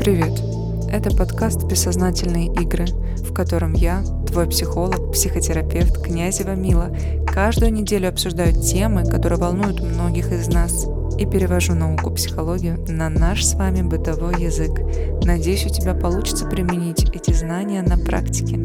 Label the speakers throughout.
Speaker 1: Привет! Это подкаст «Бессознательные игры», в котором я, твой психолог, психотерапевт Князева Мила, каждую неделю обсуждаю темы, которые волнуют многих из нас, и перевожу науку психологию на наш с вами бытовой язык. Надеюсь, у тебя получится применить эти знания на практике.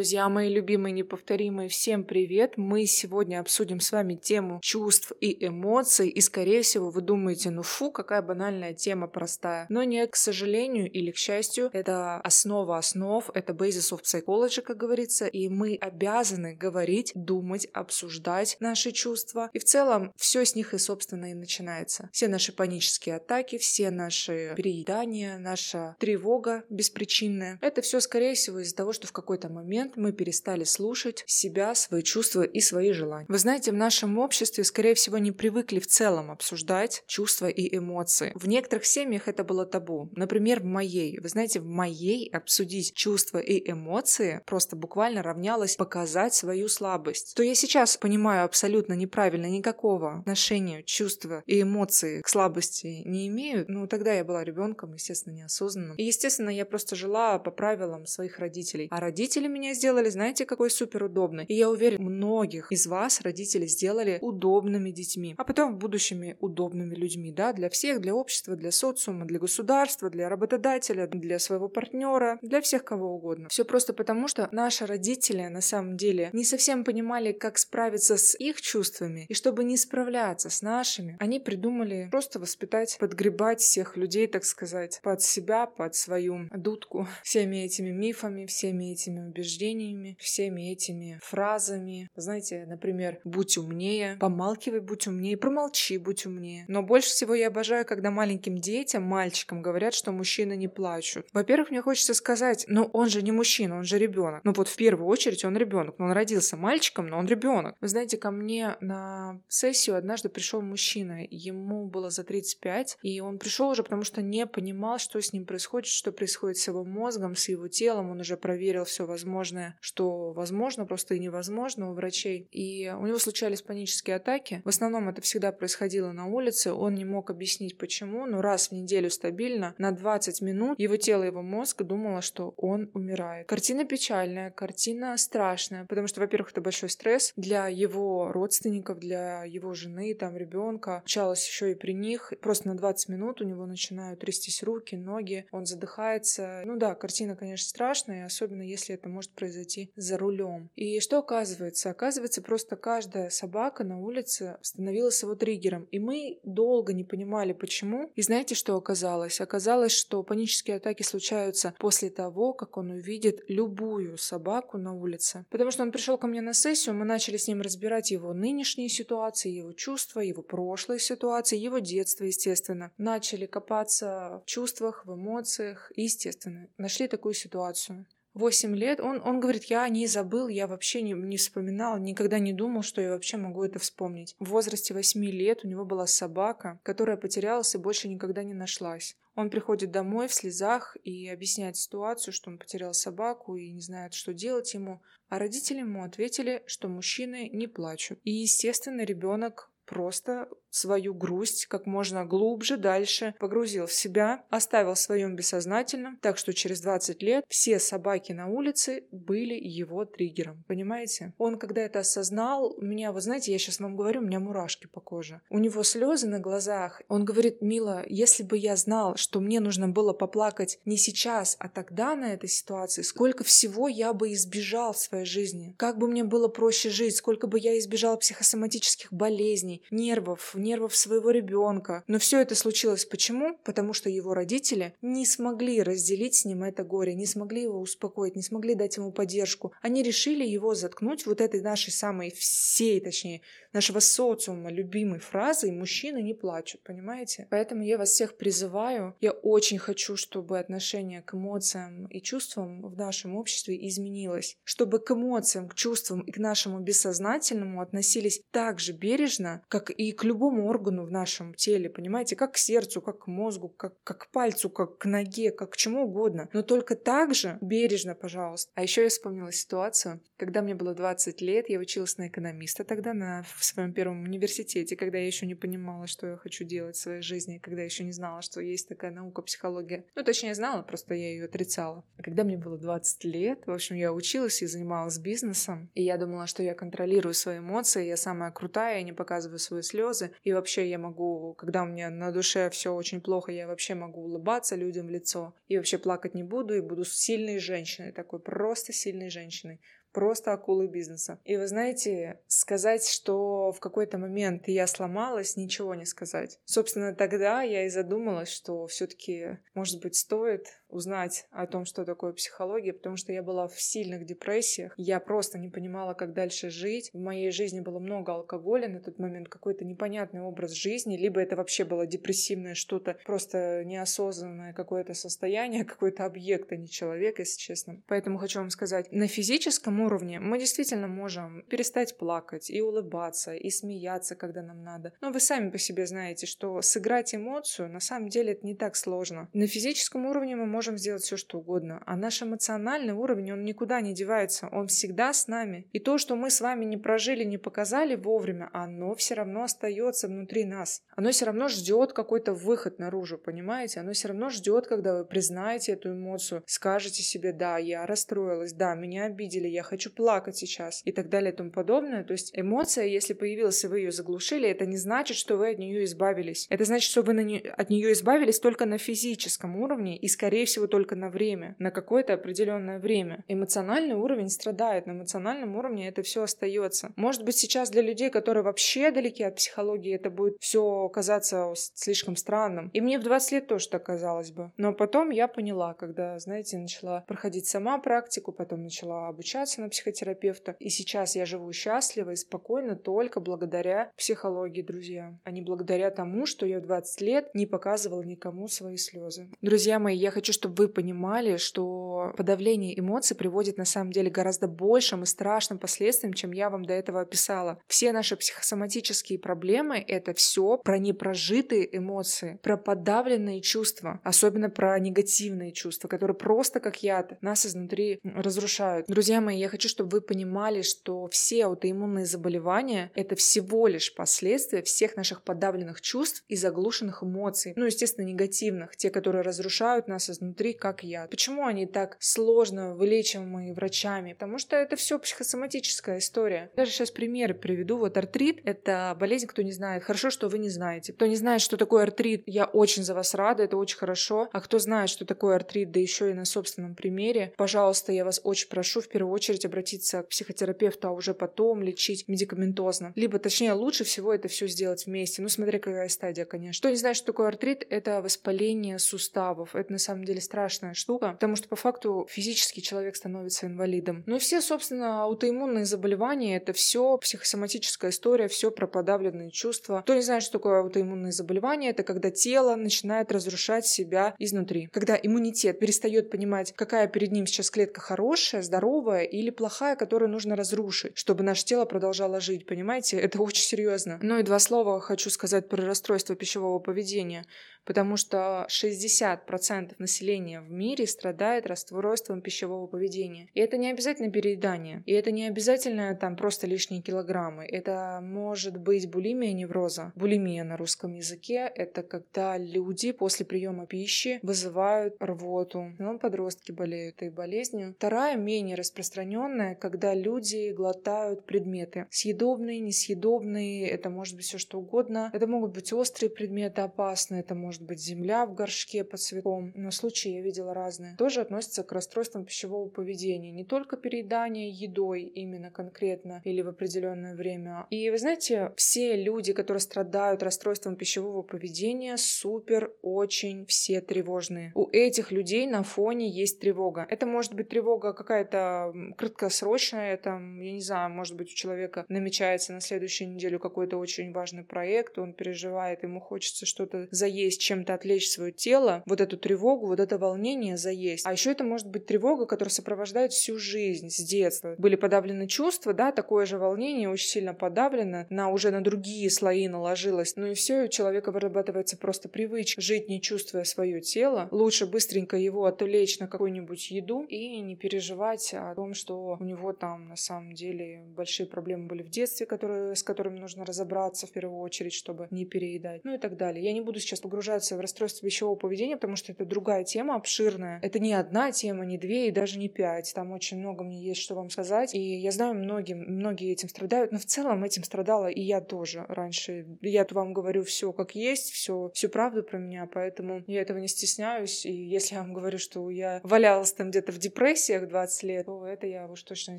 Speaker 1: Друзья мои любимые, неповторимые, всем привет! Мы сегодня обсудим с вами тему чувств и эмоций, и, скорее всего, вы думаете, ну фу, какая банальная тема, простая. Но нет, к сожалению или к счастью, это основа основ, это basis of psychology, как говорится, и мы обязаны говорить, думать, обсуждать наши чувства. И в целом все с них и, собственно, и начинается. Все наши панические атаки, все наши переедания, наша тревога беспричинная, это все, скорее всего, из-за того, что в какой-то момент момент мы перестали слушать себя, свои чувства и свои желания. Вы знаете, в нашем обществе, скорее всего, не привыкли в целом обсуждать чувства и эмоции. В некоторых семьях это было табу. Например, в моей. Вы знаете, в моей обсудить чувства и эмоции просто буквально равнялось показать свою слабость. То я сейчас понимаю абсолютно неправильно, никакого отношения чувства и эмоции к слабости не имеют. Ну, тогда я была ребенком, естественно, неосознанным. И, естественно, я просто жила по правилам своих родителей. А родители меня сделали, знаете, какой супер удобный. И я уверен, многих из вас родители сделали удобными детьми, а потом будущими удобными людьми, да, для всех, для общества, для социума, для государства, для работодателя, для своего партнера, для всех кого угодно. Все просто потому, что наши родители на самом деле не совсем понимали, как справиться с их чувствами, и чтобы не справляться с нашими, они придумали просто воспитать, подгребать всех людей, так сказать, под себя, под свою дудку, всеми этими мифами, всеми этими убеждениями, убеждениями, всеми этими фразами. Знаете, например, «будь умнее», «помалкивай, будь умнее», «промолчи, будь умнее». Но больше всего я обожаю, когда маленьким детям, мальчикам говорят, что мужчины не плачут. Во-первых, мне хочется сказать, ну он же не мужчина, он же ребенок. Ну вот в первую очередь он ребенок. Но он родился мальчиком, но он ребенок. Вы знаете, ко мне на сессию однажды пришел мужчина. Ему было за 35, и он пришел уже потому, что не понимал, что с ним происходит, что происходит с его мозгом, с его телом. Он уже проверил все возможное возможное, что возможно, просто и невозможно у врачей. И у него случались панические атаки. В основном это всегда происходило на улице. Он не мог объяснить почему, но раз в неделю стабильно на 20 минут его тело, его мозг думало, что он умирает. Картина печальная, картина страшная, потому что, во-первых, это большой стресс для его родственников, для его жены, там, ребенка. Случалось еще и при них. Просто на 20 минут у него начинают трястись руки, ноги, он задыхается. Ну да, картина, конечно, страшная, особенно если это может произойти произойти за рулем. И что оказывается? Оказывается, просто каждая собака на улице становилась его триггером. И мы долго не понимали, почему. И знаете, что оказалось? Оказалось, что панические атаки случаются после того, как он увидит любую собаку на улице. Потому что он пришел ко мне на сессию, мы начали с ним разбирать его нынешние ситуации, его чувства, его прошлые ситуации, его детство, естественно. Начали копаться в чувствах, в эмоциях, естественно. Нашли такую ситуацию. 8 лет, он, он говорит, я не забыл, я вообще не, не вспоминал, никогда не думал, что я вообще могу это вспомнить. В возрасте 8 лет у него была собака, которая потерялась и больше никогда не нашлась. Он приходит домой в слезах и объясняет ситуацию, что он потерял собаку и не знает, что делать ему. А родители ему ответили, что мужчины не плачут. И, естественно, ребенок просто свою грусть как можно глубже дальше погрузил в себя, оставил в своем бессознательном, так что через 20 лет все собаки на улице были его триггером. Понимаете? Он, когда это осознал, меня, вы знаете, я сейчас вам говорю, у меня мурашки по коже. У него слезы на глазах. Он говорит, Мила, если бы я знал, что мне нужно было поплакать не сейчас, а тогда на этой ситуации, сколько всего я бы избежал в своей жизни. Как бы мне было проще жить, сколько бы я избежал психосоматических болезней, нервов, нервов своего ребенка. Но все это случилось почему? Потому что его родители не смогли разделить с ним это горе, не смогли его успокоить, не смогли дать ему поддержку. Они решили его заткнуть вот этой нашей самой всей, точнее, нашего социума любимой фразой «мужчины не плачут», понимаете? Поэтому я вас всех призываю, я очень хочу, чтобы отношение к эмоциям и чувствам в нашем обществе изменилось, чтобы к эмоциям, к чувствам и к нашему бессознательному относились так же бережно, как и к любому органу в нашем теле, понимаете, как к сердцу, как к мозгу, как, как к пальцу, как к ноге, как к чему угодно. Но только так же бережно, пожалуйста. А еще я вспомнила ситуацию, когда мне было 20 лет, я училась на экономиста тогда на, в своем первом университете, когда я еще не понимала, что я хочу делать в своей жизни, когда я еще не знала, что есть такая наука психология. Ну, точнее, знала, просто я ее отрицала. А когда мне было 20 лет, в общем, я училась и занималась бизнесом, и я думала, что я контролирую свои эмоции, я самая крутая, я не показываю свои слезы, и вообще я могу, когда у меня на душе все очень плохо, я вообще могу улыбаться людям в лицо, и вообще плакать не буду, и буду сильной женщиной, такой просто сильной женщиной просто акулы бизнеса. И вы знаете, сказать, что в какой-то момент я сломалась, ничего не сказать. Собственно, тогда я и задумалась, что все-таки, может быть, стоит узнать о том, что такое психология, потому что я была в сильных депрессиях. Я просто не понимала, как дальше жить. В моей жизни было много алкоголя на тот момент, какой-то непонятный образ жизни, либо это вообще было депрессивное что-то, просто неосознанное какое-то состояние, какой-то объект, а не человек, если честно. Поэтому хочу вам сказать, на физическом уровне мы действительно можем перестать плакать и улыбаться, и смеяться, когда нам надо. Но вы сами по себе знаете, что сыграть эмоцию на самом деле это не так сложно. На физическом уровне мы можем можем сделать все, что угодно. А наш эмоциональный уровень, он никуда не девается, он всегда с нами. И то, что мы с вами не прожили, не показали вовремя, оно все равно остается внутри нас. Оно все равно ждет какой-то выход наружу, понимаете? Оно все равно ждет, когда вы признаете эту эмоцию, скажете себе, да, я расстроилась, да, меня обидели, я хочу плакать сейчас и так далее и тому подобное. То есть эмоция, если появилась и вы ее заглушили, это не значит, что вы от нее избавились. Это значит, что вы не... от нее избавились только на физическом уровне и, скорее всего, только на время, на какое-то определенное время. Эмоциональный уровень страдает, на эмоциональном уровне это все остается. Может быть, сейчас для людей, которые вообще далеки от психологии, это будет все казаться слишком странным. И мне в 20 лет тоже так казалось бы. Но потом я поняла, когда, знаете, начала проходить сама практику, потом начала обучаться на психотерапевта. И сейчас я живу счастливо и спокойно только благодаря психологии, друзья, а не благодаря тому, что я в 20 лет не показывала никому свои слезы. Друзья мои, я хочу, чтобы вы понимали, что подавление эмоций приводит на самом деле гораздо большим и страшным последствиям, чем я вам до этого описала. Все наши психосоматические проблемы — это все про непрожитые эмоции, про подавленные чувства, особенно про негативные чувства, которые просто как яд нас изнутри разрушают. Друзья мои, я хочу, чтобы вы понимали, что все аутоиммунные заболевания — это всего лишь последствия всех наших подавленных чувств и заглушенных эмоций. Ну, естественно, негативных, те, которые разрушают нас изнутри внутри как яд. Почему они так сложно вылечиваемые врачами? Потому что это все психосоматическая история. Даже сейчас примеры приведу. Вот артрит — это болезнь, кто не знает. Хорошо, что вы не знаете. Кто не знает, что такое артрит, я очень за вас рада, это очень хорошо. А кто знает, что такое артрит, да еще и на собственном примере, пожалуйста, я вас очень прошу в первую очередь обратиться к психотерапевту, а уже потом лечить медикаментозно. Либо, точнее, лучше всего это все сделать вместе. Ну, смотря какая стадия, конечно. Кто не знает, что такое артрит, это воспаление суставов. Это на самом деле деле страшная штука, потому что по факту физически человек становится инвалидом. Ну и все, собственно, аутоиммунные заболевания — это все психосоматическая история, все про подавленные чувства. Кто не знает, что такое аутоиммунные заболевания, это когда тело начинает разрушать себя изнутри. Когда иммунитет перестает понимать, какая перед ним сейчас клетка хорошая, здоровая или плохая, которую нужно разрушить, чтобы наше тело продолжало жить, понимаете? Это очень серьезно. Ну и два слова хочу сказать про расстройство пищевого поведения потому что 60% населения в мире страдает расстройством пищевого поведения. И это не обязательно переедание, и это не обязательно там просто лишние килограммы. Это может быть булимия невроза. Булимия на русском языке — это когда люди после приема пищи вызывают рвоту. Но подростки болеют этой болезнью. Вторая, менее распространенная, когда люди глотают предметы. Съедобные, несъедобные, это может быть все что угодно. Это могут быть острые предметы, опасные, это может может быть земля в горшке под цветом, но случаи я видела разные, тоже относятся к расстройствам пищевого поведения. Не только переедание едой именно конкретно или в определенное время. И вы знаете, все люди, которые страдают расстройством пищевого поведения, супер, очень все тревожные. У этих людей на фоне есть тревога. Это может быть тревога какая-то краткосрочное, там, я не знаю, может быть, у человека намечается на следующую неделю какой-то очень важный проект, он переживает, ему хочется что-то заесть, чем-то отвлечь свое тело, вот эту тревогу, вот это волнение заесть. А еще это может быть тревога, которая сопровождает всю жизнь с детства. Были подавлены чувства, да, такое же волнение очень сильно подавлено, на уже на другие слои наложилось. Ну и все, у человека вырабатывается просто привычка жить, не чувствуя свое тело. Лучше быстренько его отвлечь на какую-нибудь еду и не переживать о том, что у него там на самом деле большие проблемы были в детстве, которые, с которыми нужно разобраться в первую очередь, чтобы не переедать. Ну и так далее. Я не буду сейчас погружаться в расстройство пищевого поведения, потому что это другая тема обширная. Это не одна тема, не две и даже не пять. Там очень много мне есть что вам сказать. И я знаю, многим, многие этим страдают, но в целом этим страдала и я тоже раньше. Я вам говорю все как есть, все, всю правду про меня, поэтому я этого не стесняюсь. И если я вам говорю, что я валялась там где-то в депрессиях 20 лет, то это я уж точно не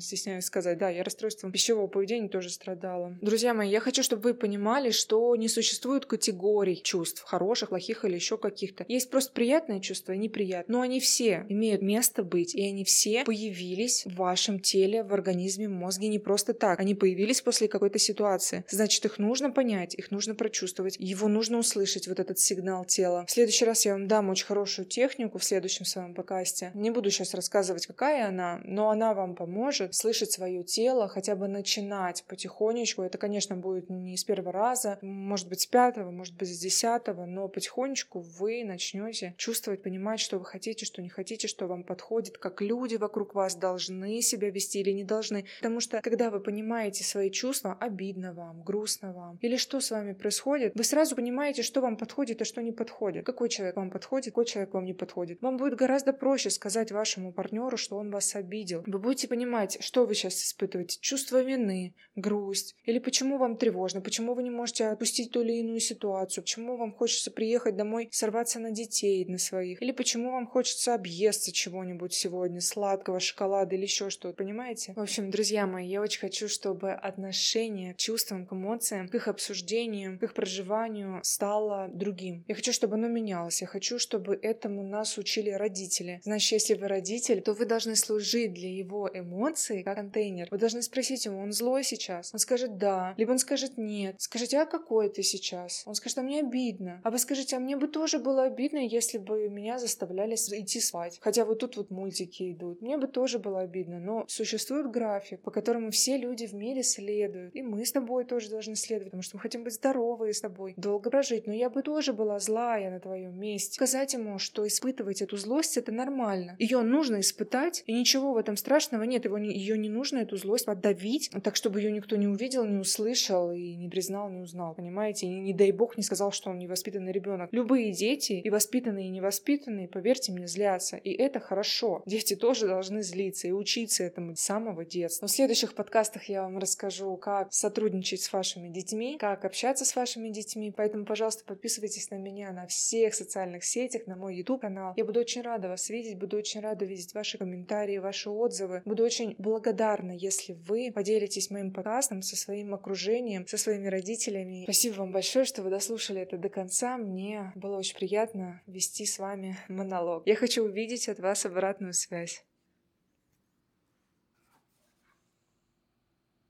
Speaker 1: стесняюсь сказать. Да, я расстройством пищевого поведения тоже страдала. Друзья мои, я хочу, чтобы вы понимали, что не существует категорий чувств, хороших, плохих или еще каких-то. Есть просто приятные чувства и неприятные. Но они все имеют место быть, и они все появились в вашем теле, в организме, в мозге не просто так. Они появились после какой-то ситуации. Значит, их нужно понять, их нужно прочувствовать, его нужно услышать, вот этот сигнал тела. В следующий раз я вам дам очень хорошую технику в следующем своем подкасте. Не буду сейчас рассказывать, какая она, но она вам поможет слышать свое тело, хотя бы начинать потихонечку. Это, конечно, будет не с первого раза, может быть, с пятого, может быть, с десятого, но потихонечку вы начнете чувствовать, понимать, что вы хотите, что не хотите, что вам подходит, как люди вокруг вас должны себя вести или не должны. Потому что, когда вы понимаете свои чувства, обидно вам, грустно вам, или что с вами происходит, вы сразу понимаете, что вам подходит, а что не подходит. Какой человек вам подходит, какой человек вам не подходит. Вам будет гораздо проще сказать вашему партнеру, что он вас обидел. Вы будете понимать, что вы сейчас испытываете. Чувство вины, грусть, или почему вам тревожно, почему вы не можете отпустить ту или иную ситуацию, почему вам хочется приехать домой, сорваться на детей, на своих, или почему вам хочется объесться чего-нибудь сегодня, сладкого, шоколада или еще что-то, понимаете? В общем, друзья мои, я очень хочу, чтобы отношение к чувствам, к эмоциям, к их обсуждению, к их проживанию стало другим. Я хочу, чтобы оно менялось. Я хочу, чтобы этому нас учили родители. Значит, если вы родитель, то вы должны служить для его эмоций как контейнер. Вы должны спросить ему, он злой сейчас? Он скажет «да». Либо он скажет «нет». Скажите, а какой ты сейчас? Он скажет, а мне обидно. А вы скажите, а мне бы тоже было обидно, если бы меня заставляли идти спать. Хотя вот тут вот мультики идут. Мне бы тоже было обидно. Но существует график, по которому все люди в мире следуют. И мы с тобой тоже должны следовать, потому что мы хотим быть здоровы с тобой, долго прожить. Но я бы тоже была злая на твоем месте. Сказать ему, что испытывать эту злость это нормально. Ее нужно испытать, и ничего в этом страшного нет. Его не, ее не нужно, эту злость подавить, так чтобы ее никто не увидел, не услышал и не признал, не узнал. Понимаете? И не дай бог не сказал, что он невоспитанный ребенок. Любые дети, и воспитанные, и невоспитанные, поверьте мне, злятся. И это хорошо. Дети тоже должны злиться и учиться этому с самого детства. Но в следующих подкастах я вам расскажу, как сотрудничать с вашими детьми, как общаться с вашими детьми. Поэтому, пожалуйста, подписывайтесь на меня на всех социальных сетях, на мой YouTube канал. Я буду очень рада вас видеть, буду очень рада видеть ваши комментарии, ваши отзывы. Буду очень благодарна, если вы поделитесь моим подкастом со своим окружением, со своими родителями. Спасибо вам большое, что вы дослушали это до конца. Мне было очень приятно вести с вами монолог. Я хочу увидеть от вас обратную связь.